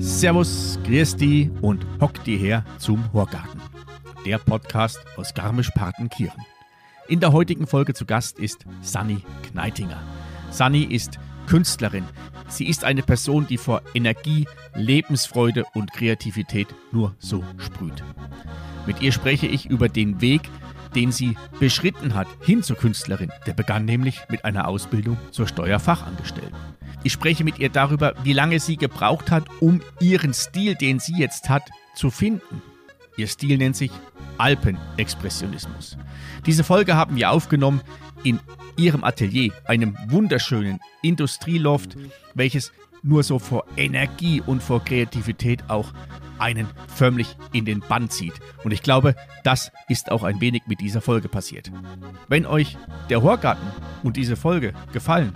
Servus, grüß die und hock die her zum Horgarten. Der Podcast aus Garmisch-Partenkirchen. In der heutigen Folge zu Gast ist Sunny Kneitinger. Sunny ist Künstlerin. Sie ist eine Person, die vor Energie, Lebensfreude und Kreativität nur so sprüht. Mit ihr spreche ich über den Weg, den sie beschritten hat hin zur Künstlerin. Der begann nämlich mit einer Ausbildung zur Steuerfachangestellten. Ich spreche mit ihr darüber, wie lange sie gebraucht hat, um ihren Stil, den sie jetzt hat, zu finden. Ihr Stil nennt sich Alpenexpressionismus. Diese Folge haben wir aufgenommen in ihrem Atelier, einem wunderschönen Industrieloft, welches nur so vor Energie und vor Kreativität auch einen förmlich in den Bann zieht. Und ich glaube, das ist auch ein wenig mit dieser Folge passiert. Wenn euch der Horgarten und diese Folge gefallen,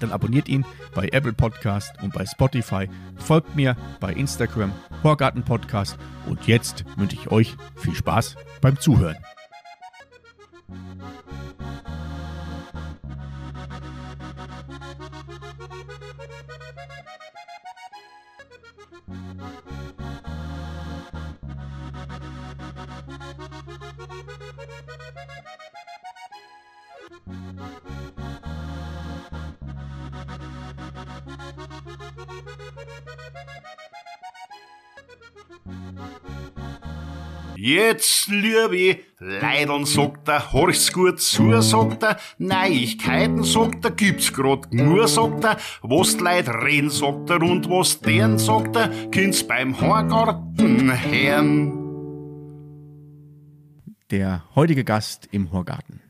dann abonniert ihn bei Apple Podcast und bei Spotify. Folgt mir bei Instagram Horgarten Podcast. Und jetzt wünsche ich euch viel Spaß beim Zuhören. Jetzt, liebe Leideln, sagt er, horch's gut zu, sagt er, Neuigkeiten, sagt er, gibt's grad nur, sagt er, was die Leute reden, sagt er, und was deren, sagt er, kind's beim Horgarten hören. Der heutige Gast im Horgarten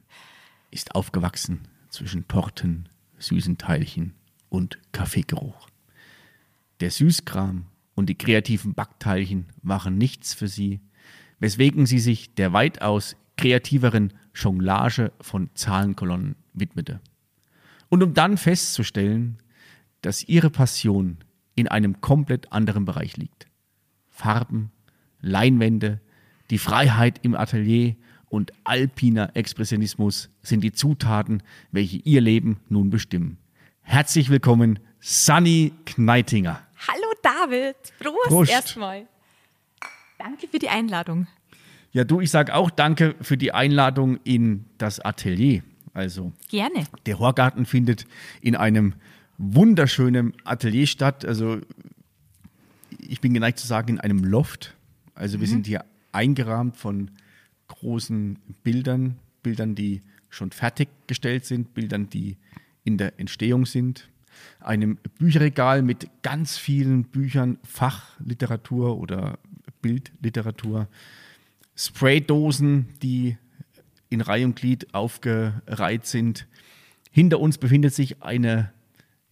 ist aufgewachsen zwischen Torten, süßen Teilchen und Kaffeegeruch. Der Süßkram und die kreativen Backteilchen waren nichts für sie, weswegen sie sich der weitaus kreativeren Jonglage von Zahlenkolonnen widmete. Und um dann festzustellen, dass ihre Passion in einem komplett anderen Bereich liegt. Farben, Leinwände, die Freiheit im Atelier und alpiner Expressionismus sind die Zutaten, welche ihr Leben nun bestimmen. Herzlich willkommen, Sunny Kneitinger. Hallo David, Prost, Prost. erstmal. Danke für die Einladung. Ja, du, ich sage auch danke für die Einladung in das Atelier. Also, Gerne. der Horgarten findet in einem wunderschönen Atelier statt. Also, ich bin geneigt zu sagen, in einem Loft. Also, wir sind hier eingerahmt von großen Bildern, Bildern, die schon fertiggestellt sind, Bildern, die in der Entstehung sind. Einem Bücherregal mit ganz vielen Büchern, Fachliteratur oder Bildliteratur. Spraydosen, die in Reihe und Glied aufgereiht sind. Hinter uns befindet sich eine,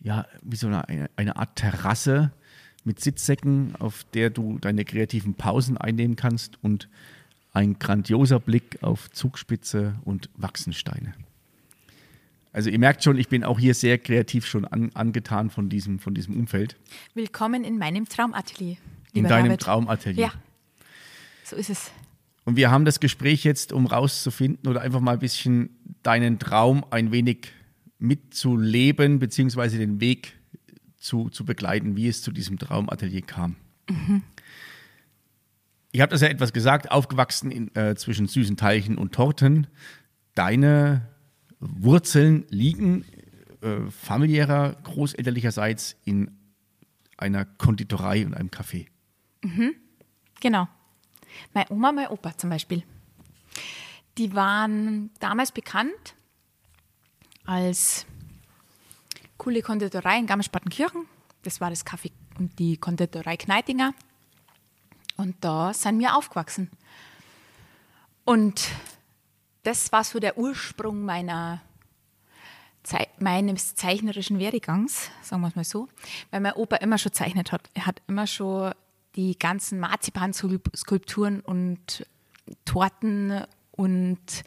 ja, wie so eine, eine Art Terrasse mit Sitzsäcken, auf der du deine kreativen Pausen einnehmen kannst und ein grandioser Blick auf Zugspitze und Wachsensteine. Also ihr merkt schon, ich bin auch hier sehr kreativ schon an, angetan von diesem, von diesem Umfeld. Willkommen in meinem Traumatelier. In deinem David. Traumatelier. Ja, so ist es. Und wir haben das Gespräch jetzt, um rauszufinden oder einfach mal ein bisschen deinen Traum ein wenig mitzuleben, beziehungsweise den Weg zu, zu begleiten, wie es zu diesem Traumatelier kam. Ich habe das ja etwas gesagt, aufgewachsen in, äh, zwischen süßen Teilchen und Torten. Deine Wurzeln liegen äh, familiärer, großelterlicherseits in einer Konditorei und einem Café. Genau. Meine Oma, mein Opa zum Beispiel. Die waren damals bekannt als coole Konditorei in Garmisch-Partenkirchen. Das war das Kaffee und die Konditorei Kneitinger. Und da sind wir aufgewachsen. Und das war so der Ursprung meiner Zei meines zeichnerischen Werdegangs, sagen wir es mal so, weil mein Opa immer schon zeichnet hat. Er hat immer schon die ganzen Marzipanskulpturen und Torten und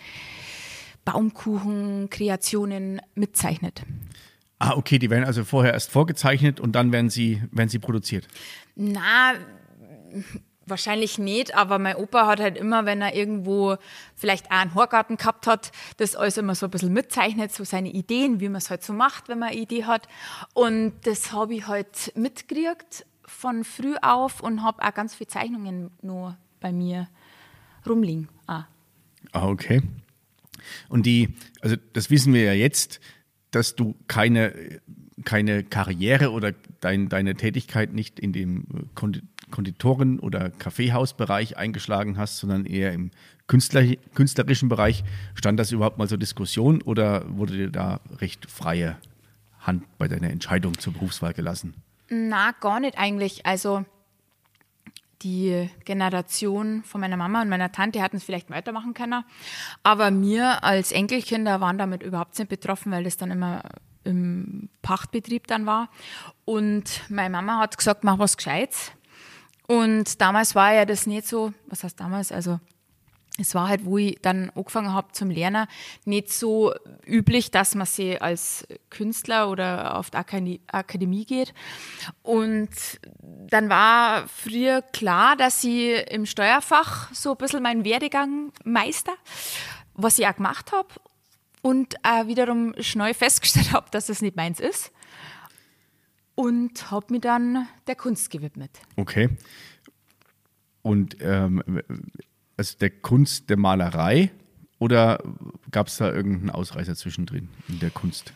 Baumkuchenkreationen mitzeichnet. Ah, okay, die werden also vorher erst vorgezeichnet und dann werden sie, werden sie produziert. Na, Wahrscheinlich nicht, aber mein Opa hat halt immer, wenn er irgendwo vielleicht auch einen Horgarten gehabt hat, das alles immer so ein bisschen mitzeichnet, so seine Ideen, wie man es halt so macht, wenn man eine Idee hat. Und das habe ich halt mitgekriegt von früh auf und habe auch ganz viele Zeichnungen nur bei mir rumliegen. Ah. Ah, okay. Und die, also das wissen wir ja jetzt, dass du keine, keine Karriere oder dein, deine Tätigkeit nicht in dem Konditoren- oder Kaffeehausbereich eingeschlagen hast, sondern eher im Künstler, künstlerischen Bereich. Stand das überhaupt mal zur Diskussion oder wurde dir da recht freie Hand bei deiner Entscheidung zur Berufswahl gelassen? Na, gar nicht eigentlich. Also die Generation von meiner Mama und meiner Tante hatten es vielleicht weitermachen können. Aber wir als Enkelkinder waren damit überhaupt nicht betroffen, weil das dann immer im Pachtbetrieb dann war. Und meine Mama hat gesagt, mach was Gescheites. Und damals war ja das nicht so, was heißt damals, also es war halt, wo ich dann angefangen habe zum Lernen, nicht so üblich, dass man sie als Künstler oder auf die Akademie geht. Und dann war früher klar, dass ich im Steuerfach so ein bisschen meinen Werdegang meister, was ich auch gemacht habe. Und auch wiederum schnell festgestellt habe, dass das nicht meins ist. Und habe mich dann der Kunst gewidmet. Okay. Und ähm, also der Kunst der Malerei oder gab es da irgendeinen Ausreißer zwischendrin in der Kunst?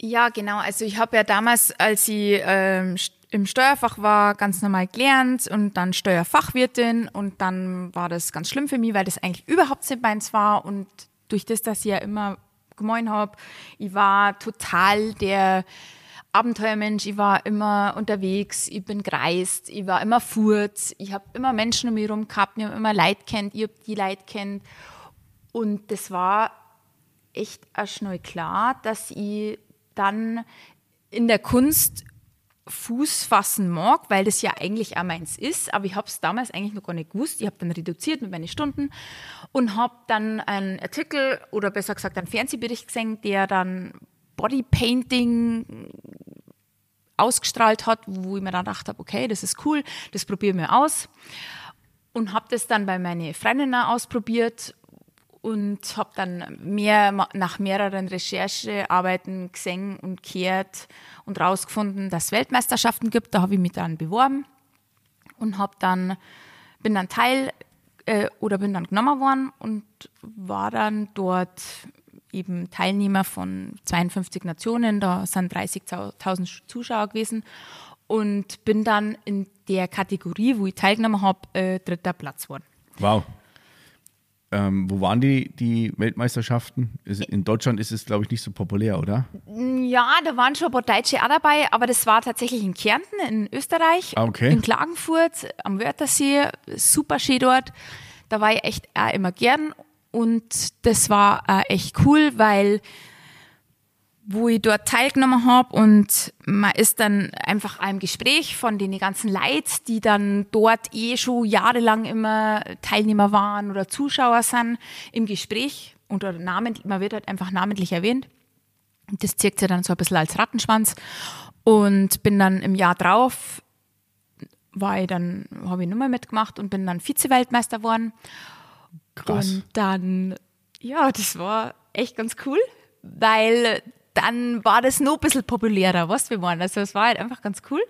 Ja, genau. Also ich habe ja damals, als ich ähm, im Steuerfach war, ganz normal gelernt und dann Steuerfachwirtin und dann war das ganz schlimm für mich, weil das eigentlich überhaupt nicht meins war und durch das, dass ich ja immer gemein habe, ich war total der Abenteuermensch, ich war immer unterwegs, ich bin gereist, ich war immer furt, ich habe immer Menschen um mich herum gehabt, ich habe immer Leid kennt, ich habe die Leid kennt. Und das war echt auch schnell klar, dass ich dann in der Kunst Fuß fassen mag, weil das ja eigentlich auch meins ist, aber ich habe es damals eigentlich noch gar nicht gewusst. Ich habe dann reduziert mit meinen Stunden und habe dann einen Artikel oder besser gesagt einen Fernsehbericht gesehen, der dann Bodypainting ausgestrahlt hat, wo ich mir dann gedacht habe, okay, das ist cool, das probieren wir aus. Und habe das dann bei meinen Freundinnen ausprobiert und habe dann mehr nach mehreren Recherchearbeiten gesehen und gehört und rausgefunden, dass es Weltmeisterschaften gibt. Da habe ich mich dann beworben und habe dann bin dann Teil äh, oder bin dann genommen worden und war dann dort eben Teilnehmer von 52 Nationen, da sind 30.000 Zuschauer gewesen und bin dann in der Kategorie, wo ich teilgenommen habe, äh, dritter Platz geworden. Wow. Ähm, wo waren die, die Weltmeisterschaften? In Deutschland ist es, glaube ich, nicht so populär, oder? Ja, da waren schon ein paar Deutsche auch dabei, aber das war tatsächlich in Kärnten, in Österreich, ah, okay. in Klagenfurt, am Wörthersee, super schön dort. Da war ich echt auch immer gern und das war äh, echt cool, weil wo ich dort teilgenommen habe und man ist dann einfach einem Gespräch von den ganzen Leid, die dann dort eh schon jahrelang immer Teilnehmer waren oder Zuschauer sind, im Gespräch unter Namen, man wird halt einfach namentlich erwähnt. Und das zirkt sich dann so ein bisschen als Rattenschwanz und bin dann im Jahr drauf, war ich dann, habe ich nochmal mitgemacht und bin dann Vize-Weltmeister geworden. Krass. Und dann, ja, das war echt ganz cool, weil dann war das noch ein bisschen populärer, was wir waren. Also es war halt einfach ganz cool.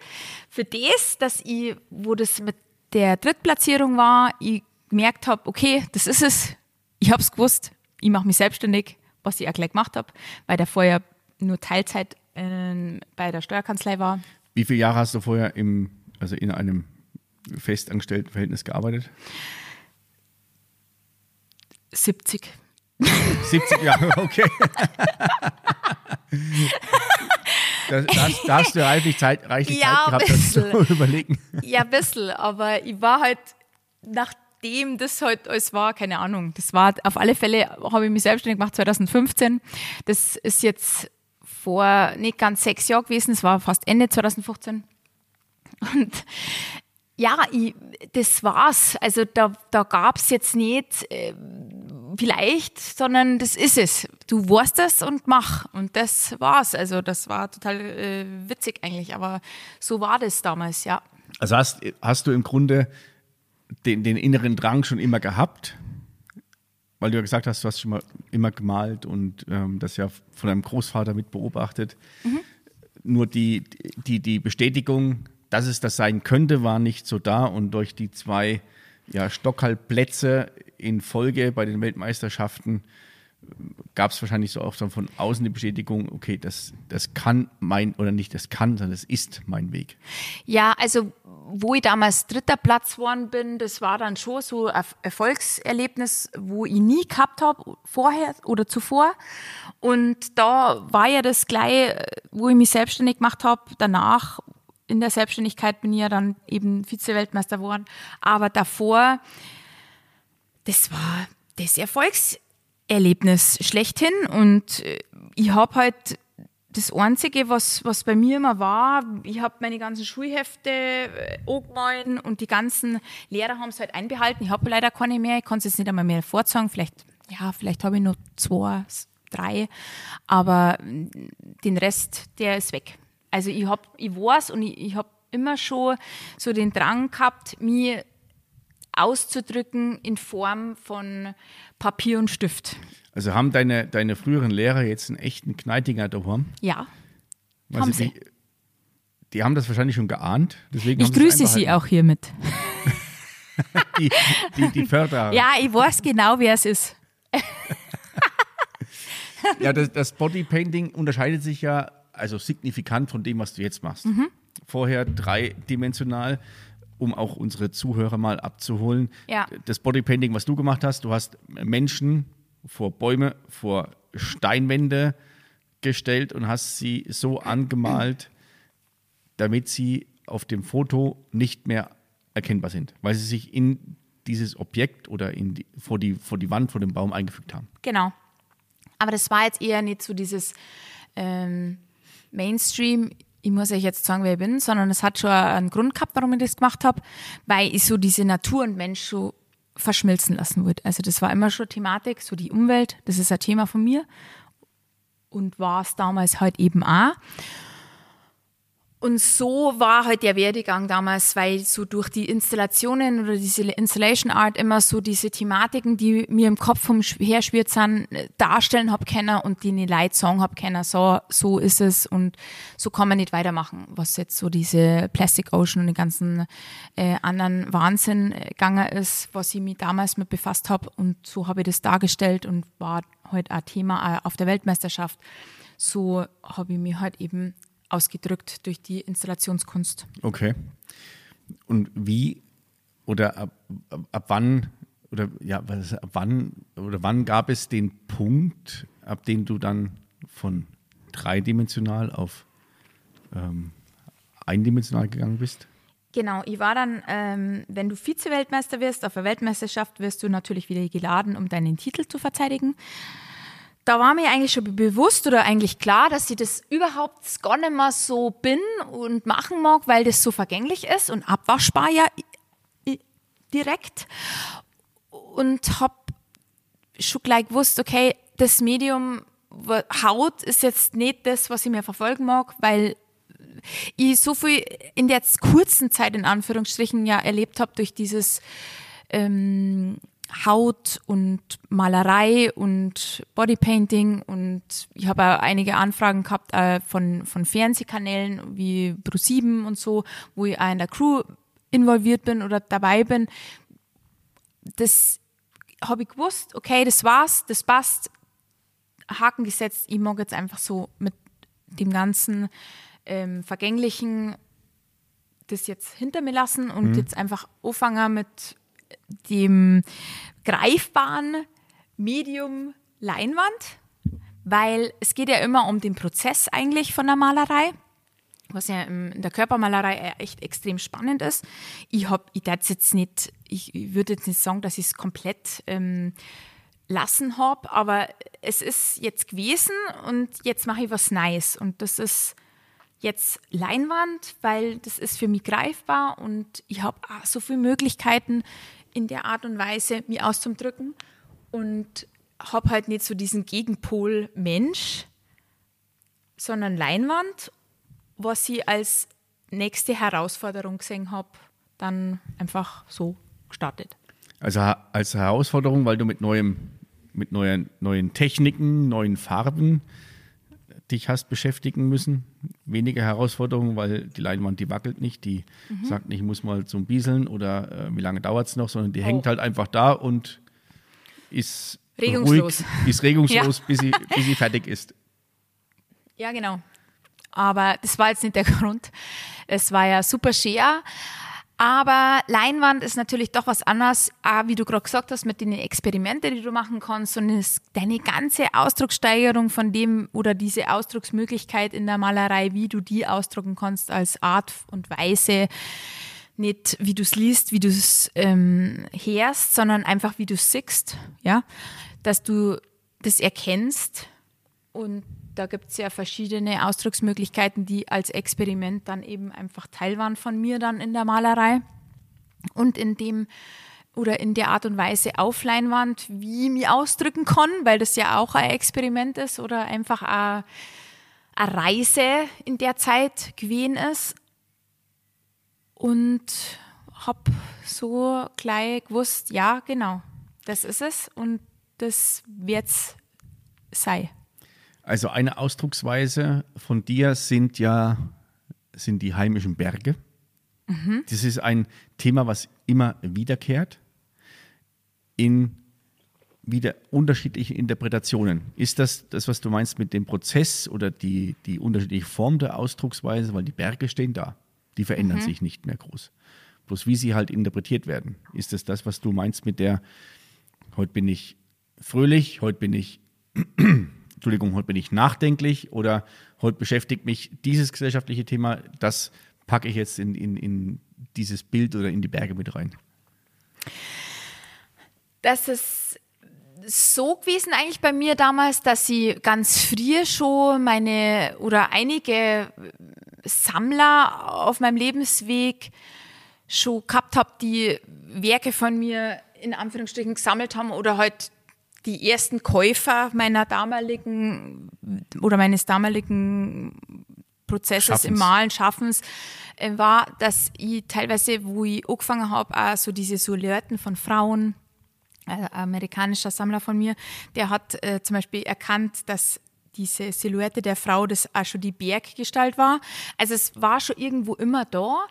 Für das, dass ich, wo das mit der Drittplatzierung war, ich gemerkt habe, okay, das ist es. Ich habe es gewusst. Ich mache mich selbstständig, was ich auch gleich gemacht habe, weil der vorher nur Teilzeit äh, bei der Steuerkanzlei war. Wie viele Jahre hast du vorher im, also in einem festangestellten Verhältnis gearbeitet? 70. 70 Jahre, okay. Da, da, hast du reichlich Zeit, reichlich ja, Zeit gehabt, das zu überlegen. Ja, ein bisschen, aber ich war halt, nachdem das halt alles war, keine Ahnung, das war auf alle Fälle, habe ich mich selbstständig gemacht 2015. Das ist jetzt vor nicht ganz sechs Jahren gewesen, es war fast Ende 2015. Und ja, ich, das war's. Also da, da gab es jetzt nicht äh, vielleicht, sondern das ist es. Du weißt es und mach. Und das war's. Also das war total äh, witzig eigentlich, aber so war das damals, ja. Also hast, hast du im Grunde den, den inneren Drang schon immer gehabt? Weil du ja gesagt hast, du hast schon mal immer gemalt und ähm, das ja von deinem Großvater mit beobachtet. Mhm. Nur die, die, die Bestätigung, dass es das sein könnte, war nicht so da und durch die zwei ja, Stockhalbplätze in Folge bei den Weltmeisterschaften gab es wahrscheinlich so auch von außen die Bestätigung, okay, das, das kann mein, oder nicht das kann, sondern das ist mein Weg. Ja, also wo ich damals dritter Platz geworden bin, das war dann schon so ein Erfolgserlebnis, wo ich nie gehabt habe, vorher oder zuvor. Und da war ja das gleich, wo ich mich selbstständig gemacht habe, danach in der Selbstständigkeit bin ich ja dann eben Vize-Weltmeister geworden. Aber davor, das war das Erfolgserlebnis schlechthin. Und äh, ich habe halt das Einzige, was, was bei mir immer war, ich habe meine ganzen Schulhefte äh, angemalt und die ganzen Lehrer haben es halt einbehalten. Ich habe leider keine mehr, ich kann es jetzt nicht einmal mehr vorzeigen. Vielleicht, ja, vielleicht habe ich noch zwei, drei, aber mm, den Rest, der ist weg. Also ich habe, ich weiß und ich, ich habe immer schon so den Drang gehabt, mir auszudrücken in Form von Papier und Stift. Also haben deine, deine früheren Lehrer jetzt einen echten Kneitinger daheim? Ja. Also haben sie. Die, die, haben das wahrscheinlich schon geahnt. Deswegen ich grüße sie auch hiermit. die, die, die Förderer. Ja, ich weiß genau, wer es ist. ja, das, das Bodypainting unterscheidet sich ja also signifikant von dem, was du jetzt machst. Mhm. Vorher dreidimensional, um auch unsere Zuhörer mal abzuholen. Ja. Das Bodypainting, was du gemacht hast, du hast Menschen vor Bäume, vor Steinwände gestellt und hast sie so angemalt, damit sie auf dem Foto nicht mehr erkennbar sind, weil sie sich in dieses Objekt oder in die, vor, die, vor die Wand, vor dem Baum eingefügt haben. Genau. Aber das war jetzt eher nicht so dieses ähm, Mainstream, ich muss euch jetzt sagen, wer ich bin, sondern es hat schon einen Grund gehabt, warum ich das gemacht habe, weil ich so diese Natur und Mensch so verschmilzen lassen würde. Also das war immer schon Thematik, so die Umwelt, das ist ein Thema von mir und war es damals halt eben auch. Und so war halt der Werdegang damals, weil so durch die Installationen oder diese Installation Art immer so diese Thematiken, die mir im Kopf vom herschwirrt sind, darstellen hab können und die eine Leute sagen hab können, so, so ist es und so kann man nicht weitermachen, was jetzt so diese Plastic Ocean und den ganzen äh, anderen Wahnsinn äh, gegangen ist, was ich mich damals mit befasst habe und so habe ich das dargestellt und war halt ein Thema auf der Weltmeisterschaft. So habe ich mich halt eben ausgedrückt durch die Installationskunst. Okay. Und wie oder ab, ab, ab wann oder ja, was, ab wann oder wann gab es den Punkt, ab dem du dann von dreidimensional auf ähm, eindimensional gegangen bist? Genau, ich war dann, ähm, wenn du Vize-Weltmeister wirst, auf der Weltmeisterschaft wirst du natürlich wieder geladen, um deinen Titel zu verteidigen da war mir eigentlich schon bewusst oder eigentlich klar, dass ich das überhaupt gar nicht mehr so bin und machen mag, weil das so vergänglich ist und abwaschbar ja direkt. Und habe schon gleich gewusst, okay, das Medium Haut ist jetzt nicht das, was ich mir verfolgen mag, weil ich so viel in der kurzen Zeit in Anführungsstrichen ja erlebt habe durch dieses ähm, Haut und Malerei und Bodypainting und ich habe auch einige Anfragen gehabt äh, von, von Fernsehkanälen wie Pro7 und so, wo ich auch in der Crew involviert bin oder dabei bin. Das habe ich gewusst, okay, das war's, das passt, Haken gesetzt, ich mag jetzt einfach so mit dem ganzen ähm, Vergänglichen das jetzt hinter mir lassen und mhm. jetzt einfach anfangen mit dem greifbaren Medium Leinwand, weil es geht ja immer um den Prozess eigentlich von der Malerei, was ja in der Körpermalerei echt extrem spannend ist. Ich habe, ich jetzt nicht, ich, würde jetzt nicht sagen, dass ich es komplett ähm, lassen habe, aber es ist jetzt gewesen und jetzt mache ich was Neues und das ist jetzt Leinwand, weil das ist für mich greifbar und ich habe so viele Möglichkeiten, in der Art und Weise mich auszudrücken und habe halt nicht so diesen Gegenpol Mensch, sondern Leinwand, was ich als nächste Herausforderung gesehen habe, dann einfach so gestartet. Also als Herausforderung, weil du mit neuem, mit neuen, neuen Techniken, neuen Farben dich hast beschäftigen müssen. Weniger Herausforderung, weil die Leinwand, die wackelt nicht, die mhm. sagt nicht, ich muss mal zum Bieseln oder äh, wie lange dauert es noch, sondern die oh. hängt halt einfach da und ist regungslos, ruhig, ist regungslos, ja. bis, sie, bis sie fertig ist. Ja, genau. Aber das war jetzt nicht der Grund. Es war ja super schwer. Aber Leinwand ist natürlich doch was anderes, wie du gerade gesagt hast, mit den Experimenten, die du machen kannst und deine ganze Ausdruckssteigerung von dem oder diese Ausdrucksmöglichkeit in der Malerei, wie du die ausdrucken kannst als Art und Weise, nicht wie du es liest, wie du es ähm, hörst, sondern einfach wie du es siehst, ja, dass du das erkennst und da gibt es ja verschiedene Ausdrucksmöglichkeiten, die als Experiment dann eben einfach Teil waren von mir dann in der Malerei. Und in dem oder in der Art und Weise auf Leinwand, wie ich mich ausdrücken kann, weil das ja auch ein Experiment ist oder einfach eine, eine Reise in der Zeit gewesen ist. Und habe so gleich gewusst, ja, genau, das ist es und das wird es sein. Also eine Ausdrucksweise von dir sind ja sind die heimischen Berge. Mhm. Das ist ein Thema, was immer wiederkehrt in wieder unterschiedliche Interpretationen. Ist das das, was du meinst mit dem Prozess oder die, die unterschiedliche Form der Ausdrucksweise? Weil die Berge stehen da. Die verändern mhm. sich nicht mehr groß. Bloß wie sie halt interpretiert werden. Ist das das, was du meinst mit der, heute bin ich fröhlich, heute bin ich Entschuldigung, heute bin ich nachdenklich oder heute beschäftigt mich dieses gesellschaftliche Thema, das packe ich jetzt in, in, in dieses Bild oder in die Berge mit rein? Das ist so gewesen eigentlich bei mir damals, dass ich ganz früh schon meine oder einige Sammler auf meinem Lebensweg schon gehabt habe, die Werke von mir in Anführungsstrichen gesammelt haben oder halt die ersten Käufer meiner damaligen oder meines damaligen Prozesses Schaffens. im Malen, Schaffens, äh, war, dass ich teilweise, wo ich angefangen habe, auch so diese Silhouetten von Frauen, ein äh, amerikanischer Sammler von mir, der hat äh, zum Beispiel erkannt, dass diese Silhouette der Frau das auch schon die Berggestalt war. Also es war schon irgendwo immer da.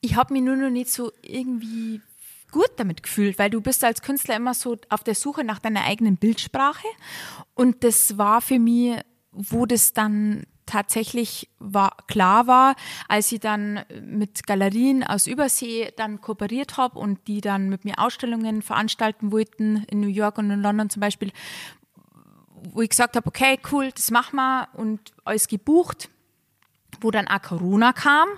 Ich habe mich nur noch nicht so irgendwie gut damit gefühlt, weil du bist als Künstler immer so auf der Suche nach deiner eigenen Bildsprache. Und das war für mich, wo das dann tatsächlich war, klar war, als ich dann mit Galerien aus Übersee dann kooperiert habe und die dann mit mir Ausstellungen veranstalten wollten, in New York und in London zum Beispiel, wo ich gesagt habe, okay, cool, das machen wir und alles gebucht, wo dann auch Corona kam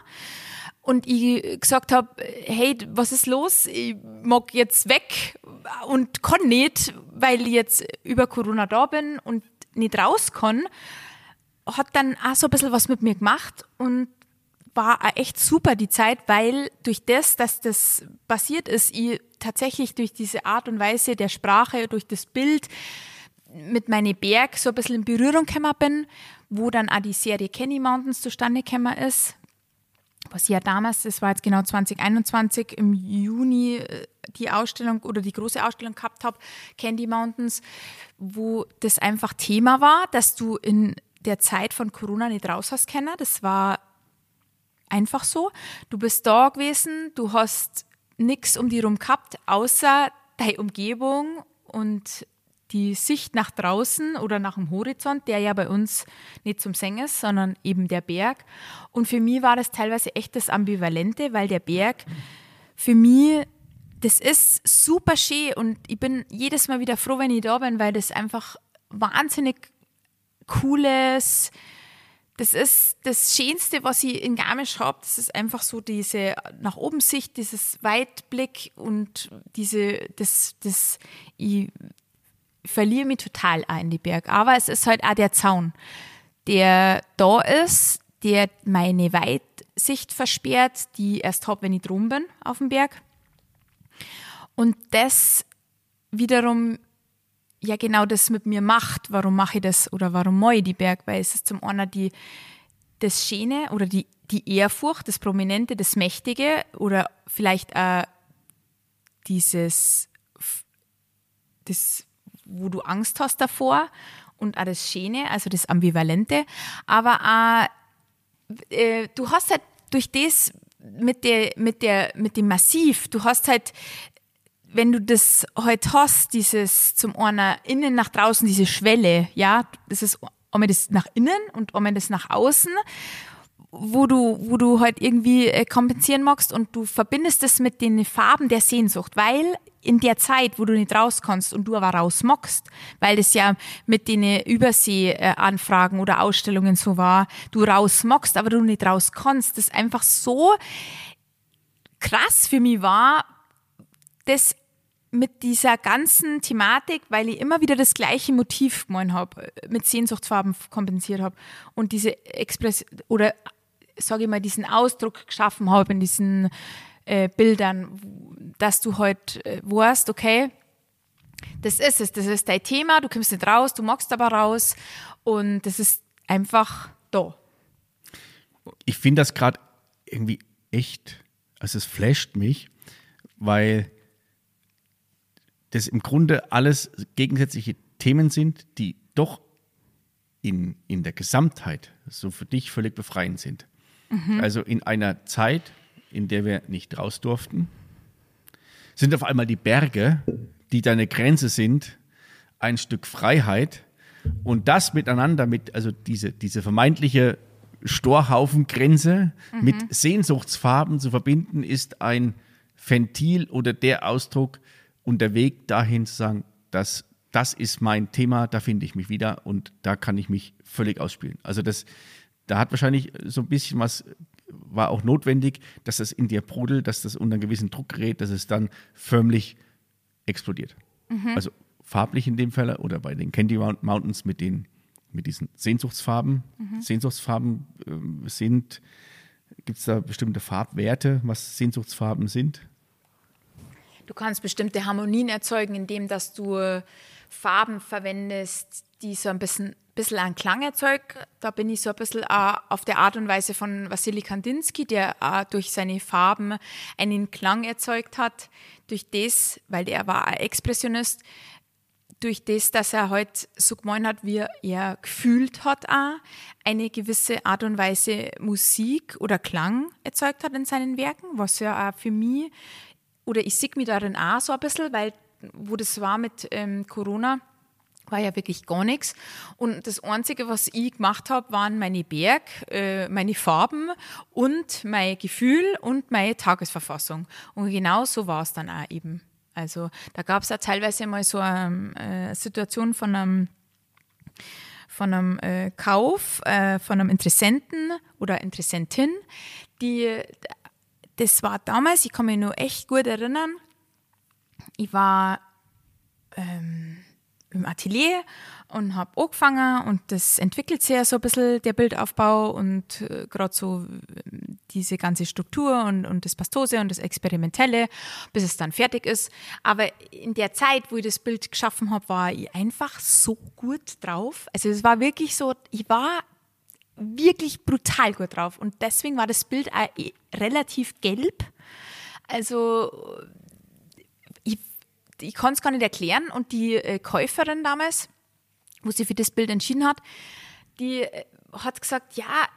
und ich gesagt habe, hey, was ist los? Ich mag jetzt weg und kann nicht, weil ich jetzt über Corona da bin und nicht raus kann, hat dann auch so ein bisschen was mit mir gemacht und war auch echt super die Zeit, weil durch das, dass das passiert ist, ich tatsächlich durch diese Art und Weise der Sprache, durch das Bild mit meinen Berg so ein bisschen in Berührung gekommen bin, wo dann auch die Serie Kenny Mountains zustande gekommen ist, was ja damals, das war jetzt genau 2021, im Juni äh, die Ausstellung oder die große Ausstellung gehabt habe, Candy Mountains, wo das einfach Thema war, dass du in der Zeit von Corona nicht raus hast können. Das war einfach so. Du bist da gewesen, du hast nichts um dich rum gehabt, außer deine Umgebung und die Sicht nach draußen oder nach dem Horizont, der ja bei uns nicht zum Singen ist, sondern eben der Berg. Und für mich war das teilweise echt das Ambivalente, weil der Berg für mich, das ist super schön und ich bin jedes Mal wieder froh, wenn ich da bin, weil das einfach wahnsinnig cooles, das ist das Schönste, was ich in Garmisch habe. Das ist einfach so diese nach oben Sicht, dieses Weitblick und diese, das, das, ich verliere mich total ein in die Berg. Aber es ist halt auch der Zaun, der da ist, der meine Weitsicht versperrt, die ich erst habe, wenn ich drum bin auf dem Berg. Und das wiederum ja genau das mit mir macht. Warum mache ich das oder warum mache ich die Berg? Weil es ist zum einen die, das Schöne oder die, die Ehrfurcht, das Prominente, das Mächtige oder vielleicht auch dieses, das, wo du Angst hast davor und auch das Schöne, also das Ambivalente, aber auch, äh, du hast halt durch das mit der, mit der, mit dem Massiv, du hast halt, wenn du das halt hast, dieses zum einer innen nach draußen, diese Schwelle, ja, das ist einmal das nach innen und einmal das nach außen wo du, wo du halt irgendwie äh, kompensieren magst und du verbindest es mit den Farben der Sehnsucht, weil in der Zeit, wo du nicht raus kannst und du aber raus magst, weil das ja mit den Übersee-Anfragen oder Ausstellungen so war, du raus magst, aber du nicht raus kannst, das einfach so krass für mich war, das mit dieser ganzen Thematik, weil ich immer wieder das gleiche Motiv gemeint habe, mit Sehnsuchtsfarben kompensiert habe und diese Express oder sage ich mal, diesen Ausdruck geschaffen habe in diesen äh, Bildern, dass du halt äh, weißt, okay, das ist es, das ist dein Thema, du kommst nicht raus, du magst aber raus und das ist einfach da. Ich finde das gerade irgendwie echt, also es flasht mich, weil das im Grunde alles gegensätzliche Themen sind, die doch in, in der Gesamtheit so für dich völlig befreiend sind. Mhm. Also in einer Zeit, in der wir nicht raus durften, sind auf einmal die Berge, die deine Grenze sind, ein Stück Freiheit. Und das miteinander mit, also diese, diese vermeintliche Storhaufengrenze mhm. mit Sehnsuchtsfarben zu verbinden, ist ein Ventil oder der Ausdruck und der Weg dahin zu sagen, dass das ist mein Thema, da finde ich mich wieder und da kann ich mich völlig ausspielen. Also das, da hat wahrscheinlich so ein bisschen was, war auch notwendig, dass das in dir brodelt, dass das unter einen gewissen Druck gerät, dass es dann förmlich explodiert. Mhm. Also farblich in dem Fall oder bei den Candy Mountains mit den mit diesen Sehnsuchtsfarben. Mhm. Sehnsuchtsfarben äh, sind, gibt es da bestimmte Farbwerte, was Sehnsuchtsfarben sind? Du kannst bestimmte Harmonien erzeugen, indem dass du Farben verwendest, die so ein bisschen, bisschen einen Klang erzeugen. Da bin ich so ein bisschen uh, auf der Art und Weise von Wassily Kandinsky, der uh, durch seine Farben einen Klang erzeugt hat. Durch das, weil er war ein Expressionist, durch das, dass er heute so gemeint hat, wie er gefühlt hat, auch, eine gewisse Art und Weise Musik oder Klang erzeugt hat in seinen Werken, was ja auch für mich, oder ich sehe mich darin auch so ein bisschen, weil wo das war mit ähm, Corona, war ja wirklich gar nichts. Und das Einzige, was ich gemacht habe, waren meine Berg, äh, meine Farben und mein Gefühl und meine Tagesverfassung. Und genau so war es dann auch eben. Also da gab es auch teilweise mal so eine äh, Situation von einem von einem äh, Kauf äh, von einem Interessenten oder Interessentin, die das war damals, ich kann mich nur echt gut erinnern, ich war ähm, im Atelier und habe angefangen und das entwickelt sich ja so ein bisschen, der Bildaufbau und äh, gerade so diese ganze Struktur und, und das Pastose und das Experimentelle, bis es dann fertig ist. Aber in der Zeit, wo ich das Bild geschaffen habe, war ich einfach so gut drauf. Also es war wirklich so, ich war wirklich brutal gut drauf und deswegen war das Bild auch eh relativ gelb. Also ich kann es gar nicht erklären. Und die äh, Käuferin damals, wo sie für das Bild entschieden hat, die äh, hat gesagt, ja,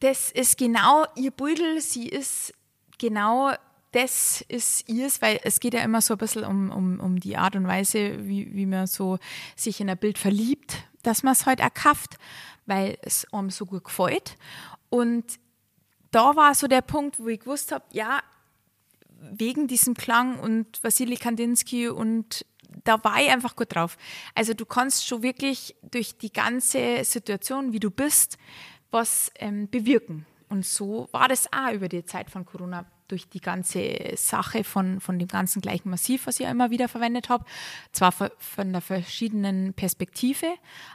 das ist genau ihr Beutel, sie ist genau das ist ihrs, weil es geht ja immer so ein bisschen um, um, um die Art und Weise, wie, wie man so sich in ein Bild verliebt, dass man es halt erkauft, weil es einem so gut gefällt. Und da war so der Punkt, wo ich gewusst habe, ja, wegen diesem Klang und Wassily Kandinsky und da war ich einfach gut drauf. Also du kannst schon wirklich durch die ganze Situation, wie du bist, was ähm, bewirken. Und so war das auch über die Zeit von Corona durch die ganze Sache von, von dem ganzen gleichen Massiv, was ich immer wieder verwendet habe. Zwar von einer verschiedenen Perspektive,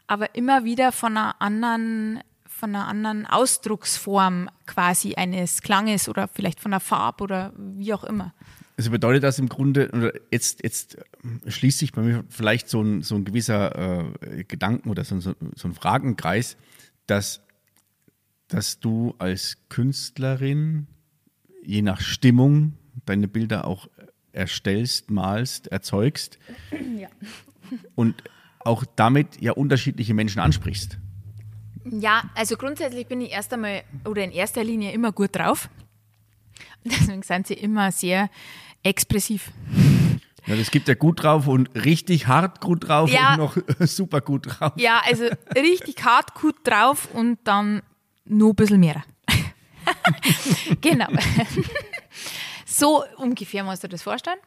aber immer wieder von einer anderen von einer anderen Ausdrucksform quasi eines Klanges oder vielleicht von der Farbe oder wie auch immer. Also bedeutet das im Grunde, oder jetzt, jetzt schließt sich bei mir vielleicht so ein, so ein gewisser äh, Gedanken oder so, so, so ein Fragenkreis, dass, dass du als Künstlerin je nach Stimmung deine Bilder auch erstellst, malst, erzeugst. Ja. Und auch damit ja unterschiedliche Menschen ansprichst. Ja, also grundsätzlich bin ich erst einmal oder in erster Linie immer gut drauf. Deswegen sind sie immer sehr expressiv. Ja, das gibt ja gut drauf und richtig hart gut drauf Ja. und noch super gut drauf. Ja, also richtig hart gut drauf und dann nur ein bisschen mehr. genau. so ungefähr musst du das vorstellen.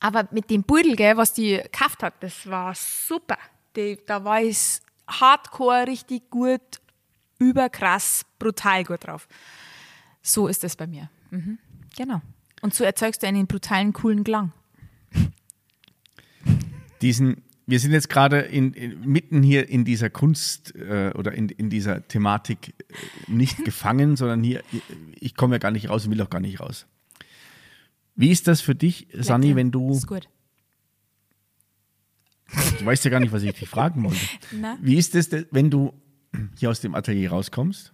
Aber mit dem Pudel, gell, was die gekauft hat, das war super. Die, da war ich hardcore richtig gut, überkrass, brutal gut drauf. So ist das bei mir. Mhm. Genau. Und so erzeugst du einen brutalen, coolen Klang. diesen, wir sind jetzt gerade in, in, mitten hier in dieser Kunst äh, oder in, in dieser Thematik äh, nicht gefangen, sondern hier, ich komme ja gar nicht raus und will auch gar nicht raus. Wie ist das für dich, Sani, wenn du, Ist gut. Du weißt ja gar nicht, was ich dich fragen wollte. Na? Wie ist es, wenn du hier aus dem Atelier rauskommst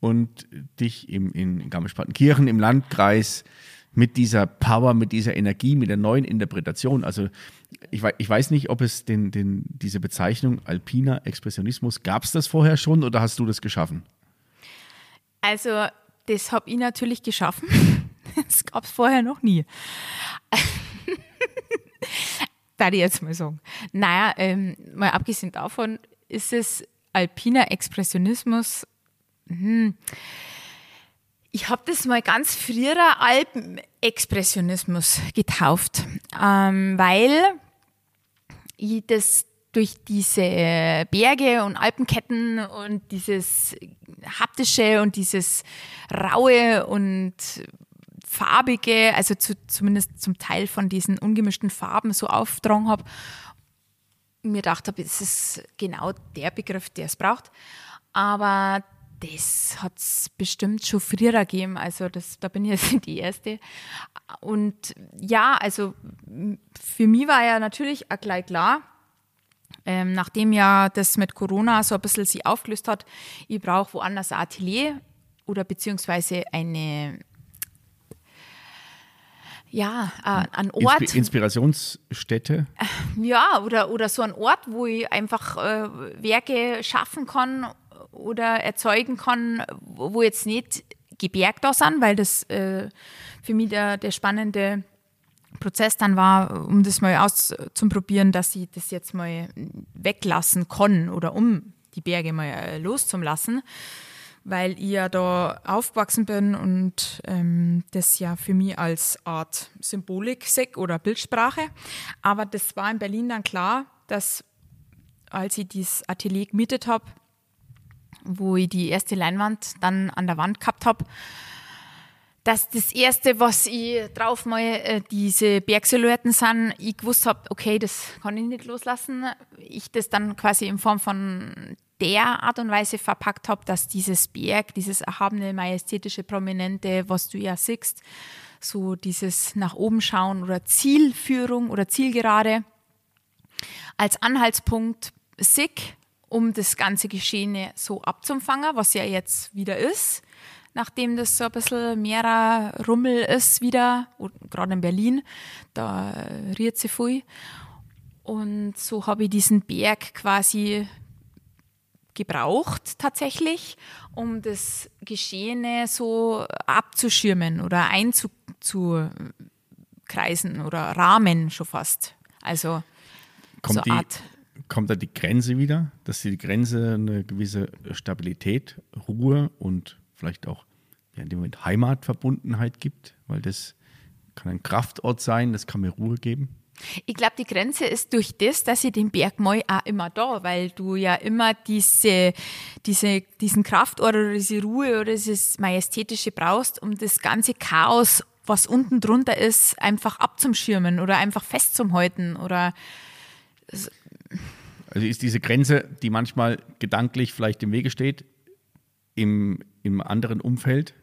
und dich im, in Garmisch-Partenkirchen im Landkreis mit dieser Power, mit dieser Energie, mit der neuen Interpretation, also ich, wei- ich weiß nicht, ob es den, den, diese Bezeichnung alpiner Expressionismus, gab es das vorher schon oder hast du das geschaffen? Also, das habe ich natürlich geschaffen. Das gab es vorher noch nie. Darf ich jetzt mal sagen. Naja, ähm, mal abgesehen davon ist es alpiner Expressionismus. Hm. Ich habe das mal ganz früher Alpenexpressionismus getauft, ähm, weil ich das durch diese Berge und Alpenketten und dieses haptische und dieses raue und farbige, also zu, zumindest zum Teil von diesen ungemischten Farben so aufgetragen habe, mir gedacht habe, das ist genau der Begriff, der es braucht. Aber das hat es bestimmt schon früher gegeben. Also das, da bin ich jetzt die Erste. Und ja, also für mich war ja natürlich auch gleich klar, ähm, nachdem ja das mit Corona so ein bisschen sich aufgelöst hat, ich brauche woanders ein Atelier oder beziehungsweise eine, ja, äh, ein Ort. Inspi Inspirationsstätte? Ja, oder, oder so ein Ort, wo ich einfach äh, Werke schaffen kann oder erzeugen kann, wo jetzt nicht gebergt da sind, weil das äh, für mich der, der spannende Prozess dann war, um das mal auszuprobieren, dass ich das jetzt mal weglassen kann oder um die Berge mal äh, loszulassen, weil ich ja da aufgewachsen bin und ähm, das ja für mich als Art Symbolik sehe oder Bildsprache. Aber das war in Berlin dann klar, dass als ich dieses Atelier gemietet habe, wo ich die erste Leinwand dann an der Wand gehabt habe, dass das erste, was ich drauf mal äh, diese Bergsilhouetten sind, ich gewusst habe, okay, das kann ich nicht loslassen. Ich das dann quasi in Form von der Art und Weise verpackt habe, dass dieses Berg, dieses erhabene, majestätische, prominente, was du ja siehst, so dieses nach oben schauen oder Zielführung oder Zielgerade als Anhaltspunkt SIG, um das ganze Geschehene so abzufangen, was ja jetzt wieder ist, nachdem das so ein bisschen mehrer Rummel ist wieder, gerade in Berlin, da riert sie viel. Und so habe ich diesen Berg quasi gebraucht tatsächlich, um das Geschehene so abzuschirmen oder einzukreisen oder rahmen schon fast. Also Kommt, so die, Art. kommt da die Grenze wieder, dass die Grenze eine gewisse Stabilität, Ruhe und vielleicht auch ja, in dem Moment Heimatverbundenheit gibt? Weil das kann ein Kraftort sein, das kann mir Ruhe geben. Ich glaube, die Grenze ist durch das, dass ich den Berg mal auch immer da, weil du ja immer diese, diese, diesen Kraftort oder diese Ruhe oder dieses Majestätische brauchst, um das ganze Chaos, was unten drunter ist, einfach abzuschirmen oder einfach festzuhalten oder Also ist diese Grenze, die manchmal gedanklich vielleicht im Wege steht, im, im anderen Umfeld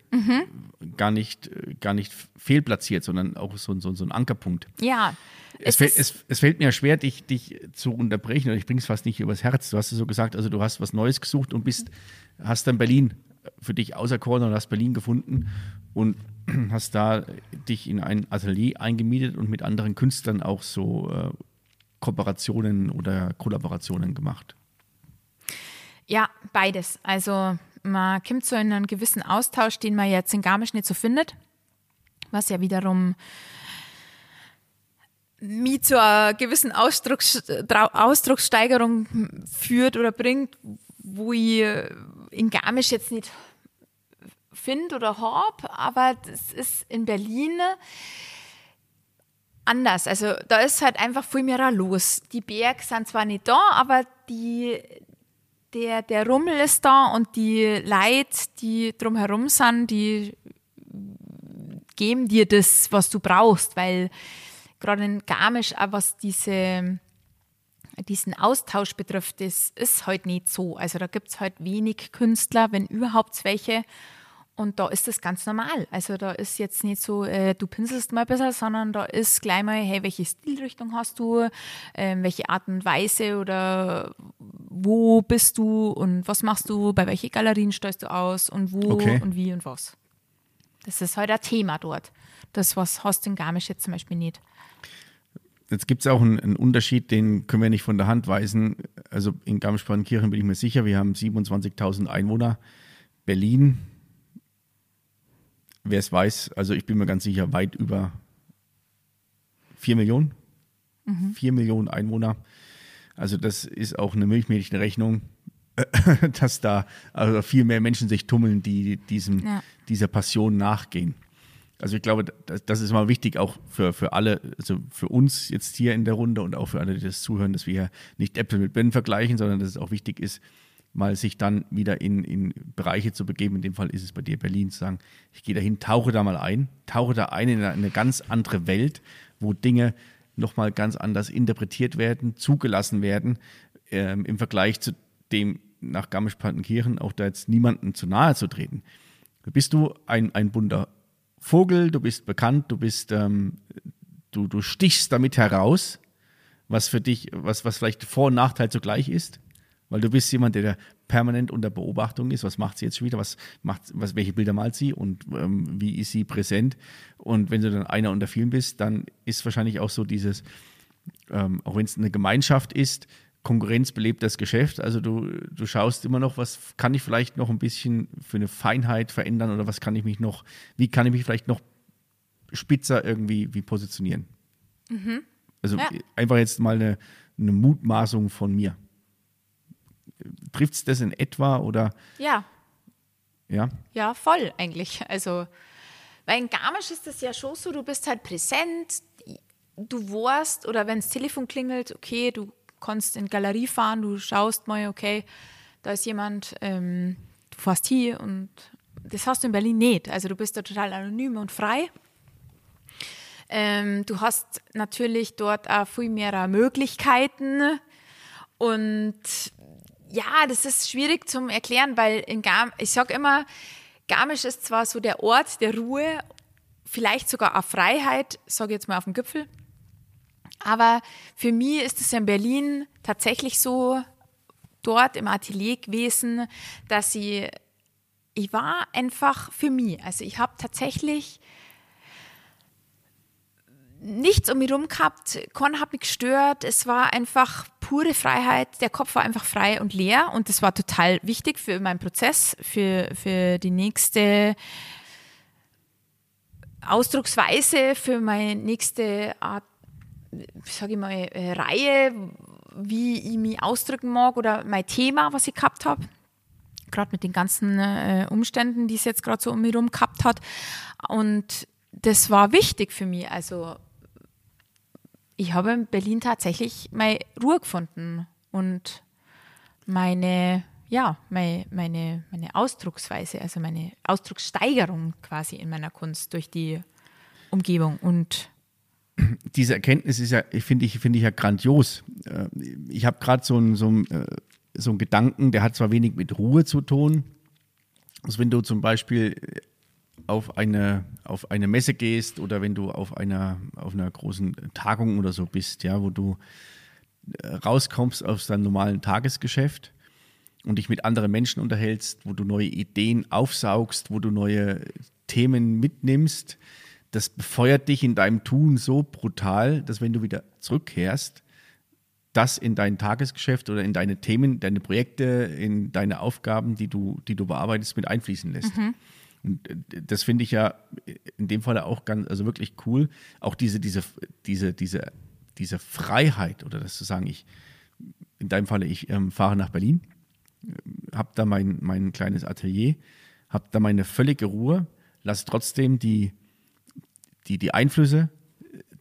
gar, nicht, gar nicht fehlplatziert, sondern auch so, so, so ein Ankerpunkt. ja. Es, fällt, es, es fällt mir schwer, dich, dich zu unterbrechen, oder ich bringe es fast nicht übers Herz. Du hast es so gesagt, also du hast was Neues gesucht und bist, hast dann Berlin für dich auserkoren und hast Berlin gefunden und hast da dich in ein Atelier eingemietet und mit anderen Künstlern auch so äh, Kooperationen oder Kollaborationen gemacht. Ja, beides. Also man kommt so in einen gewissen Austausch, den man jetzt in Garmisch nicht so findet, was ja wiederum mich zu einer gewissen Ausdrucks, Ausdruckssteigerung führt oder bringt, wo ich in Garmisch jetzt nicht finde oder habe, aber das ist in Berlin anders. Also da ist halt einfach viel mehr los. Die Berge sind zwar nicht da, aber die, der, der Rummel ist da und die Leute, die drumherum sind, die geben dir das, was du brauchst, weil gerade in Garmisch, auch was diese, diesen Austausch betrifft, das ist halt nicht so. Also da gibt es halt wenig Künstler, wenn überhaupt welche. Und da ist das ganz normal. Also da ist jetzt nicht so, äh, du pinselst mal bisschen, sondern da ist gleich mal, hey, welche Stilrichtung hast du, äh, welche Art und Weise oder wo bist du und was machst du, bei welchen Galerien steuerst du aus und wo okay. und wie und was. Das ist halt ein Thema dort. Das, was hast du in Garmisch jetzt zum Beispiel nicht. Jetzt gibt es auch einen, einen, Unterschied, den können wir nicht von der Hand weisen. Also in Garmisch-Partenkirchen bin ich mir sicher, wir haben 27.000 Einwohner. Berlin wer es weiß, also ich bin mir ganz sicher, weit über 4 Millionen. Mhm. 4 Millionen Einwohner. Also das ist auch eine Milchmädchenrechnung, dass da also viel mehr Menschen sich tummeln, die diesem, ja. dieser Passion nachgehen. Also ich glaube, das, das, ist mal wichtig, auch für, für alle, also für uns jetzt hier in der Runde und auch für alle, die das zuhören, dass wir nicht Äpfel mit Birnen vergleichen, sondern dass es auch wichtig ist, mal sich dann wieder in, in Bereiche zu begeben. In dem Fall ist es bei dir Berlin, zu sagen, ich gehe dahin, tauche da mal ein, tauche da ein in eine, eine ganz andere Welt, wo Dinge nochmal ganz anders interpretiert werden, zugelassen werden, ähm, im Vergleich zu dem nach Garmisch-Partenkirchen, auch da jetzt niemandem zu nahe zu treten. Bist du ein, ein bunter Vogel, du bist bekannt, du bist, ähm, du, du stichst damit heraus, was für dich, was, was vielleicht Vor- und Nachteil zugleich ist? Weil du bist jemand, der permanent unter Beobachtung ist. Was macht sie jetzt schon wieder? Was macht, was, welche Bilder malt sie und ähm, wie ist sie präsent? Und wenn du dann einer unter vielen bist, dann ist wahrscheinlich auch so dieses, ähm, auch wenn es eine Gemeinschaft ist, Konkurrenz belebt das Geschäft. Also du, du schaust immer noch, was kann ich vielleicht noch ein bisschen für eine Feinheit verändern oder was kann ich mich noch, wie kann ich mich vielleicht noch spitzer irgendwie wie positionieren. Mhm. Also ja. einfach jetzt mal eine, eine Mutmaßung von mir. Trifft es das in etwa oder? Ja. Ja? Ja, voll eigentlich. Also, weil in Garmisch ist das ja schon so, du bist halt präsent, du warst oder wenn das Telefon klingelt, okay, du kannst in die Galerie fahren, du schaust mal, okay, da ist jemand, ähm, du fährst hier und das hast du in Berlin nicht. Also du bist da total anonym und frei. Ähm, du hast natürlich dort auch viel mehr Möglichkeiten und ja, das ist schwierig zum Erklären, weil in Garm, ich sage immer, Garmisch ist zwar so der Ort der Ruhe, vielleicht sogar auch Freiheit, sage jetzt mal auf dem Gipfel, aber für mich ist es in Berlin tatsächlich so, dort im Atelier gewesen, dass ich, ich war einfach für mich. Also ich habe tatsächlich nichts um mich herum gehabt, keiner hat mich gestört. Es war einfach pure Freiheit. Der Kopf war einfach frei und leer und das war total wichtig für meinen Prozess, für, für die nächste Ausdrucksweise, für meine nächste Art, sage ich mal, äh, Reihe, wie ich mich ausdrücken mag oder mein Thema, was ich gehabt habe. Gerade mit den ganzen äh, Umständen, die es jetzt gerade so um mich herum gehabt hat. Und das war wichtig für mich. Also ich habe in Berlin tatsächlich meine Ruhe gefunden und meine, ja, meine, meine, meine Ausdrucksweise, also meine Ausdruckssteigerung quasi in meiner Kunst durch die Umgebung und diese Erkenntnis ist ja, finde ich, finde ich ja grandios. Äh, ich habe gerade so einen so äh, so einen Gedanken, der hat zwar wenig mit Ruhe zu tun, also wenn du zum Beispiel auf eine, auf eine Messe gehst oder wenn du auf einer, auf einer großen Tagung oder so bist, ja, wo du äh, rauskommst aus deinem normalen Tagesgeschäft und dich mit anderen Menschen unterhältst, wo du neue Ideen aufsaugst, wo du neue Themen mitnimmst, das befeuert dich in deinem Tun so brutal, dass wenn du wieder zurückkehrst, das in dein Tagesgeschäft oder in deine Themen, deine Projekte, in deine Aufgaben, die du, die du bearbeitest, mit einfließen lässt. Mhm. Und äh, das finde ich ja in dem Fall auch ganz, also wirklich cool. Auch diese, diese, diese, diese, diese Freiheit oder das zu sagen, ich, in deinem Falle, ich ähm, fahre nach Berlin, habe da mein, mein kleines Atelier, habe da meine völlige Ruhe, lasse trotzdem die, die, die Einflüsse,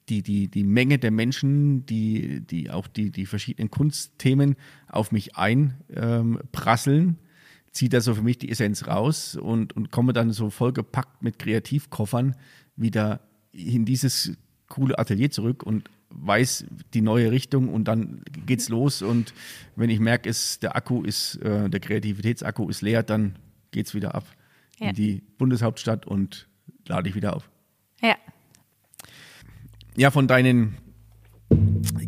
die, die, die Menge der Menschen, die, die auch die, die verschiedenen Kunstthemen auf mich einprasseln, ähm, ziehe da so für mich die Essenz raus und, und komme dann so vollgepackt mit Kreativkoffern wieder in dieses coole Atelier zurück und weiß die neue Richtung und dann geht's los und wenn ich merke, ist der Akku ist äh, der Kreativitätsakku ist leer, dann geht's wieder ab ja. in die Bundeshauptstadt und lade ich wieder auf. Ja. Ja, von deinen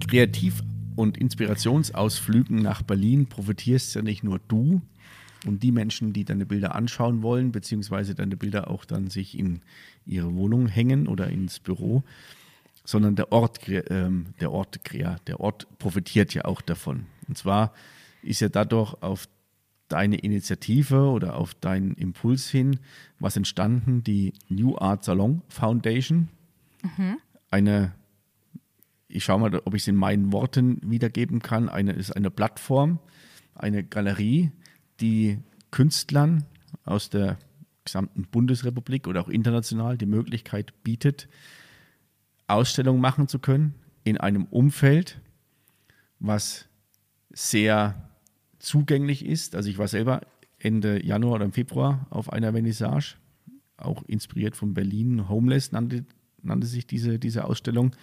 Kreativ- und Inspirationsausflügen nach Berlin profitierst ja nicht nur du und die Menschen, die deine Bilder anschauen wollen, beziehungsweise deine Bilder auch dann sich in ihre Wohnung hängen oder ins Büro, sondern der Ort, äh, der Ort, der Ort profitiert ja auch davon. Und zwar ist ja dadurch auf deine Initiative oder auf deinen Impuls hin was entstanden, die New Art Salon Foundation. Mhm. Eine, ich schaue mal, ob ich es in meinen Worten wiedergeben kann, eine ist eine Plattform, eine Galerie, die Künstlern aus der gesamten Bundesrepublik oder auch international die Möglichkeit bietet, Ausstellungen machen zu können in einem Umfeld, was sehr zugänglich ist. Also ich war selber Ende Januar oder im Februar auf einer Vernissage, auch inspiriert von Berlin. Homeless nannte, nannte sich diese, diese Ausstellung.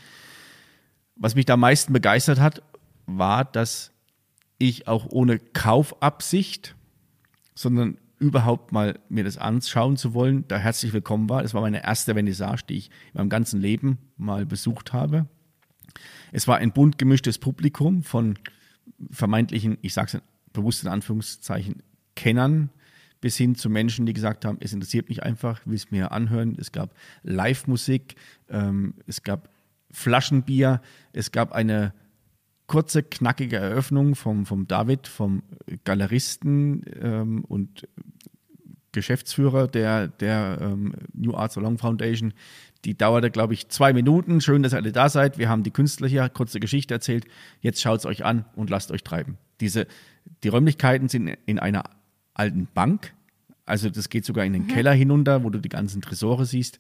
Was mich da am meisten begeistert hat, war, dass ich auch ohne Kaufabsicht, sondern überhaupt mal mir das anschauen zu wollen, da herzlich willkommen war. Es war meine erste Vernissage, die ich in meinem ganzen Leben mal besucht habe. Es war ein bunt gemischtes Publikum von vermeintlichen, ich sage es bewusst in Anführungszeichen, Kennern bis hin zu Menschen, die gesagt haben, es interessiert mich einfach, will es mir anhören. Es gab Live-Musik, ähm, es gab Flaschenbier, es gab eine kurze, knackige Eröffnung vom, vom David, vom Galeristen ähm, und Geschäftsführer der, der ähm, New Art Salon Foundation. Die dauerte, glaube ich, zwei Minuten. Schön, dass ihr alle da seid. Wir haben die Künstler hier, kurze Geschichte erzählt. Jetzt schaut es euch an und lasst euch treiben. Diese, die Räumlichkeiten sind in einer alten Bank. Also das geht sogar in den mhm. Keller hinunter, wo du die ganzen Tresore siehst.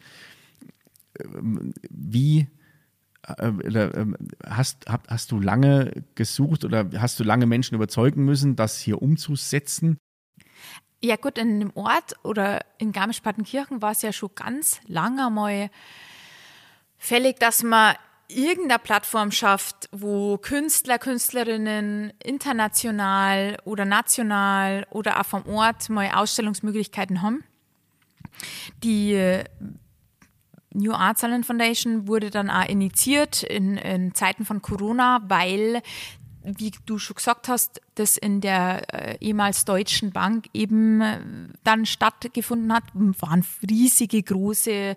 Ähm, wie hast, hast du lange gesucht oder hast du lange Menschen überzeugen müssen, das hier umzusetzen? Ja gut, in dem Ort oder in Garmisch-Partenkirchen war es ja schon ganz lange mal fällig, dass man irgendeine Plattform schafft, wo Künstler, Künstlerinnen international oder national oder auch vom Ort mal Ausstellungsmöglichkeiten haben. Die äh, New Art Salon Foundation wurde dann auch initiiert in, in Zeiten von Corona, weil wie du schon gesagt hast, das in der äh, ehemals Deutschen Bank eben äh, dann stattgefunden hat, waren riesige große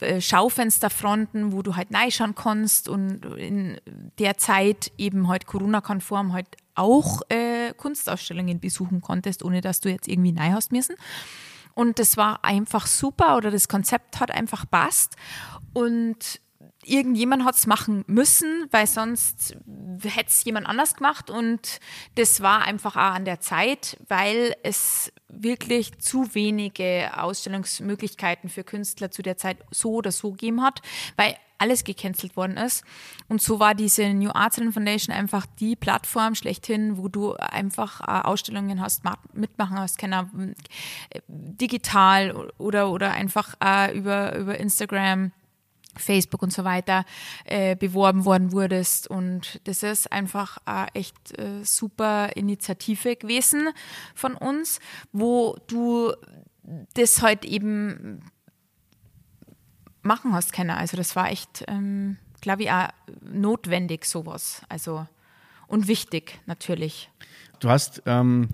äh, Schaufensterfronten, wo du halt reinschauen kannst und in der Zeit eben halt Corona-konform halt auch äh, Kunstausstellungen besuchen konntest, ohne dass du jetzt irgendwie neu hast müssen. Und das war einfach super oder das Konzept hat einfach passt. Und irgendjemand hat es machen müssen, weil sonst hätte es jemand anders gemacht. Und das war einfach auch an der Zeit, weil es wirklich zu wenige Ausstellungsmöglichkeiten für Künstler zu der Zeit so oder so gegeben hat, weil alles gecancelt worden ist. Und so war diese New Arts Foundation einfach die Plattform schlechthin, wo du einfach äh, Ausstellungen hast, mitmachen hast, können, äh, digital oder, oder einfach äh, über, über Instagram Facebook und so weiter äh, beworben worden wurdest. Und das ist einfach eine echt äh, super Initiative gewesen von uns, wo du das halt eben machen hast können. Also das war echt, ähm, glaube ich, auch notwendig sowas. Also und wichtig natürlich. Du hast ähm,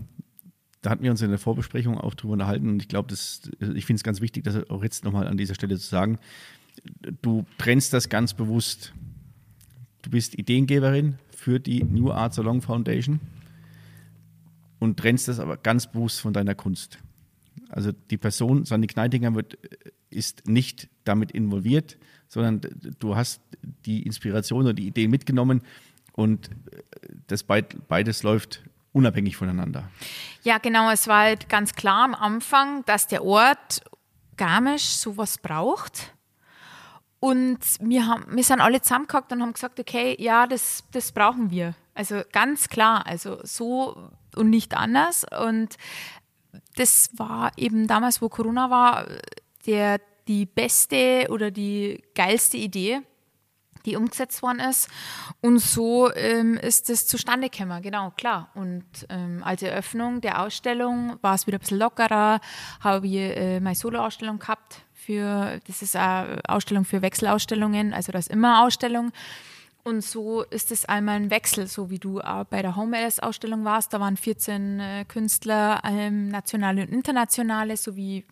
da hatten wir uns in der Vorbesprechung auch drüber unterhalten und ich glaube, ich finde es ganz wichtig, das auch jetzt nochmal an dieser Stelle zu sagen. Du trennst das ganz bewusst. Du bist Ideengeberin für die New Art Salon Foundation und trennst das aber ganz bewusst von deiner Kunst. Also die Person, Sandy Kneitinger, wird, ist nicht damit involviert, sondern du hast die Inspiration oder die Idee mitgenommen und das beides läuft unabhängig voneinander. Ja, genau. Es war halt ganz klar am Anfang, dass der Ort Garmisch sowas braucht. Und wir, haben, wir sind alle zusammengehackt und haben gesagt, okay, ja, das, das brauchen wir. Also ganz klar, also so und nicht anders. Und das war eben damals, wo Corona war, der, die beste oder die geilste Idee, die umgesetzt worden ist. Und so ähm, ist es zustande gekommen, genau, klar. Und ähm, als Eröffnung der Ausstellung war es wieder ein bisschen lockerer, habe ich äh, meine Solo-Ausstellung gehabt. Für, das ist eine Ausstellung für Wechselausstellungen, also das ist immer Ausstellung. Und so ist es einmal ein Wechsel, so wie du bei der Home Alice-Ausstellung warst. Da waren 14 äh, Künstler, ähm, nationale und internationale, sowie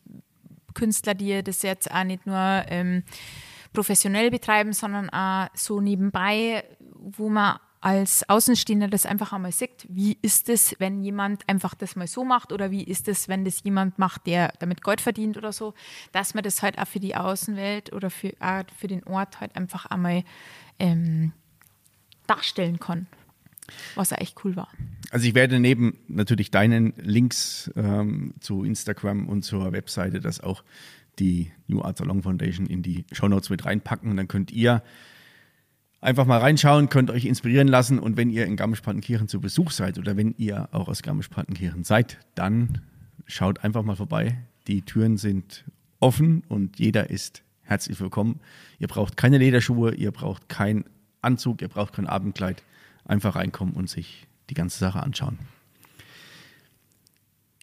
Künstler, die das jetzt auch nicht nur ähm, professionell betreiben, sondern auch so nebenbei, wo man als Außenstehender das einfach einmal sieht, wie ist es, wenn jemand einfach das mal so macht oder wie ist es, wenn das jemand macht, der damit Geld verdient oder so, dass man das halt auch für die Außenwelt oder für, für den Ort halt einfach einmal ähm, darstellen kann, was ja echt cool war. Also ich werde neben natürlich deinen Links ähm, zu Instagram und zur Webseite das auch die New Art Salon Foundation in die Show Notes mit reinpacken. Und dann könnt ihr einfach mal reinschauen, könnt euch inspirieren lassen. Und wenn ihr in Garmisch-Partenkirchen zu Besuch seid oder wenn ihr auch aus Garmisch-Partenkirchen seid, dann schaut einfach mal vorbei. Die Türen sind offen und jeder ist herzlich willkommen. Ihr braucht keine Lederschuhe, ihr braucht keinen Anzug, ihr braucht kein Abendkleid. Einfach reinkommen und sich die ganze Sache anschauen.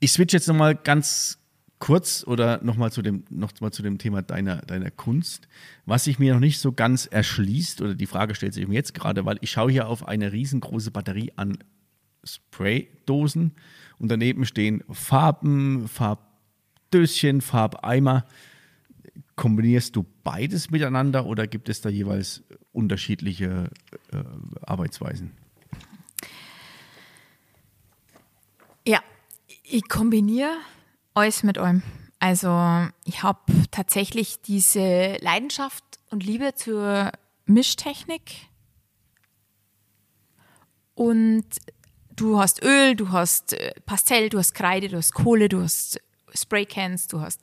Ich switch jetzt nochmal ganz kurz oder nochmal zu dem, noch zu dem Thema deiner, deiner Kunst. Was sich mir noch nicht so ganz erschließt, oder die Frage stellt sich mir jetzt gerade, weil ich schaue hier auf eine riesengroße Batterie an Spraydosen und daneben stehen Farben, Farbdöschen, Farbeimer. Kombinierst du beides miteinander oder gibt es da jeweils unterschiedliche äh, Arbeitsweisen? Ja, ich kombiniere alles mit allem. Also ich habe tatsächlich diese Leidenschaft und Liebe zur Mischtechnik. Und du hast Öl, du hast äh, Pastell, du hast Kreide, du hast Kohle, du hast Spraycans, du hast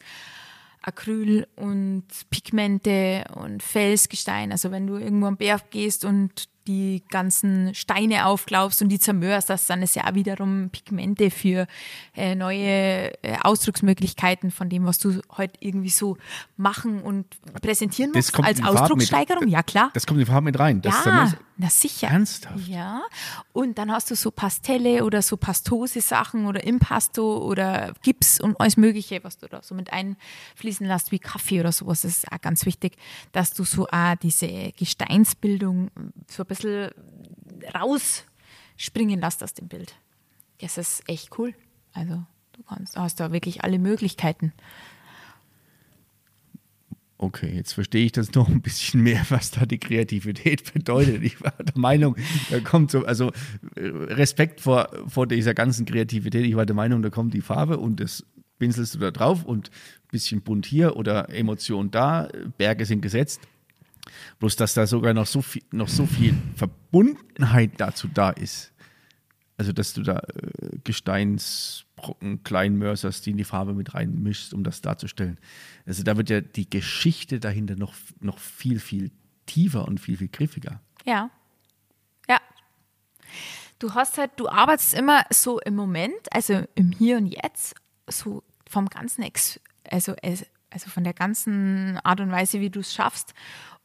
Acryl und Pigmente und Felsgestein. Also wenn du irgendwo am Berg gehst und die ganzen Steine aufglaubst und die zermörst, das dann ist ja auch wiederum Pigmente für äh, neue äh, Ausdrucksmöglichkeiten von dem, was du heute irgendwie so machen und präsentieren musst als Ausdruckssteigerung. Mit, ja, klar. Das kommt in Farbe mit rein. Das ja, na sicher. Ernsthaft? Ja. Und dann hast du so Pastelle oder so Pastose-Sachen oder Impasto oder Gips und alles Mögliche, was du da so mit einfließen lässt, wie Kaffee oder sowas. Das ist auch ganz wichtig, dass du so auch diese Gesteinsbildung so bisschen rausspringen lässt aus dem Bild. Das ist echt cool. Also du kannst, hast da wirklich alle Möglichkeiten. Okay, jetzt verstehe ich das noch ein bisschen mehr, was da die Kreativität bedeutet. Ich war der Meinung, da kommt so, also äh, Respekt vor, vor dieser ganzen Kreativität. Ich war der Meinung, da kommt die Farbe und das pinselst du da drauf und ein bisschen bunt hier oder Emotion da, Berge sind gesetzt. Bloß, dass da sogar noch so viel, noch so viel Verbundenheit dazu da ist. Also, dass du da äh, Gesteinsbrocken klein mörserst, die in die Farbe mit reinmischst, um das darzustellen. Also, da wird ja die Geschichte dahinter noch, noch viel, viel tiefer und viel, viel griffiger. Ja. Ja. Du hast halt, du arbeitest immer so im Moment, also im Hier und Jetzt, so vom ganzen, Ex also, also von der ganzen Art und Weise, wie du es schaffst.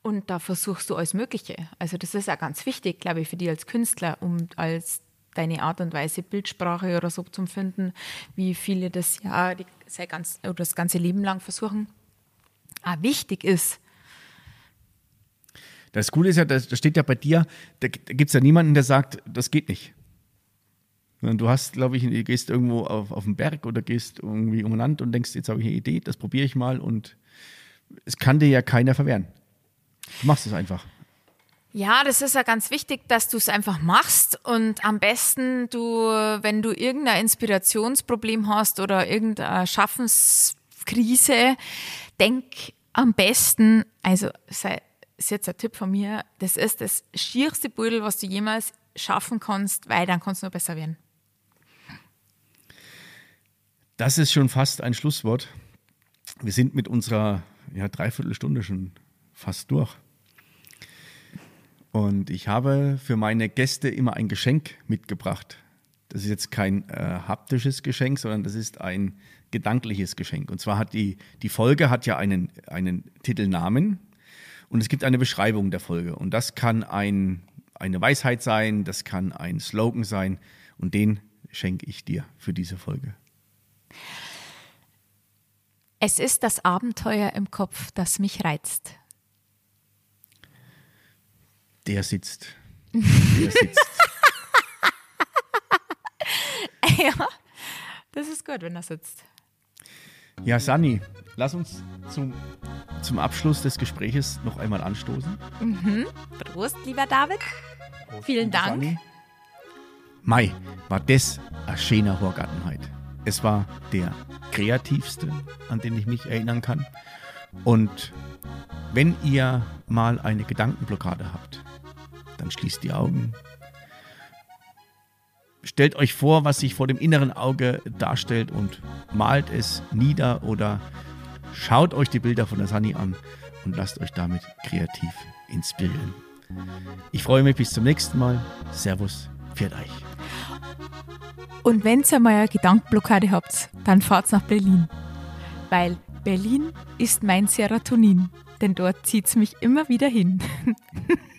Und da versuchst du alles Mögliche. Also das ist auch ganz wichtig, glaube ich, für dich als Künstler, um als deine Art und Weise Bildsprache oder so zu finden, wie viele das ja die, ganz, oder das ganze Leben lang versuchen, auch wichtig ist. Das Coole ist ja, da steht ja bei dir, da gibt es ja niemanden, der sagt, das geht nicht. Du hast, glaube ich, gehst irgendwo auf, auf den Berg oder gehst irgendwie umeinander und denkst, jetzt habe ich eine Idee, das probiere ich mal und es kann dir ja keiner verwehren. Du machst es einfach. Ja, das ist ja ganz wichtig, dass du es einfach machst und am besten du, wenn du irgendein Inspirationsproblem hast oder irgendeine Schaffenskrise, denk am besten, also sei, ist jetzt ein Tipp von mir, das ist das schierste Beutel, was du jemals schaffen kannst, weil dann kannst du nur besser werden. Das ist schon fast ein Schlusswort. Wir sind mit unserer ja, Dreiviertelstunde schon fast durch. Und ich habe für meine Gäste immer ein Geschenk mitgebracht. Das ist jetzt kein äh, haptisches Geschenk, sondern das ist ein gedankliches Geschenk. Und zwar hat die, die Folge hat ja einen, einen Titelnamen und es gibt eine Beschreibung der Folge. Und das kann ein, eine Weisheit sein, das kann ein Slogan sein. Und den schenke ich dir für diese Folge. Es ist das Abenteuer im Kopf, das mich reizt. Der sitzt. Der sitzt. ja, das ist gut, wenn er sitzt. Ja, Sani, lass uns zum, zum Abschluss des Gespräches noch einmal anstoßen. Mhm. Prost, lieber David. Prost, Vielen Dank. Sani. Mai, war das ein schöner Horgartenheit. Es war der kreativste, an den ich mich erinnern kann. Und wenn ihr mal eine Gedankenblockade habt, dann schließt die Augen. Stellt euch vor, was sich vor dem inneren Auge darstellt und malt es nieder oder schaut euch die Bilder von der Sunny an und lasst euch damit kreativ inspirieren. Ich freue mich bis zum nächsten Mal. Servus, pfiat euch. Und wenn ihr mal eine Gedankenblockade habt, dann fahrt nach Berlin. Weil Berlin ist mein Serotonin, denn dort zieht es mich immer wieder hin.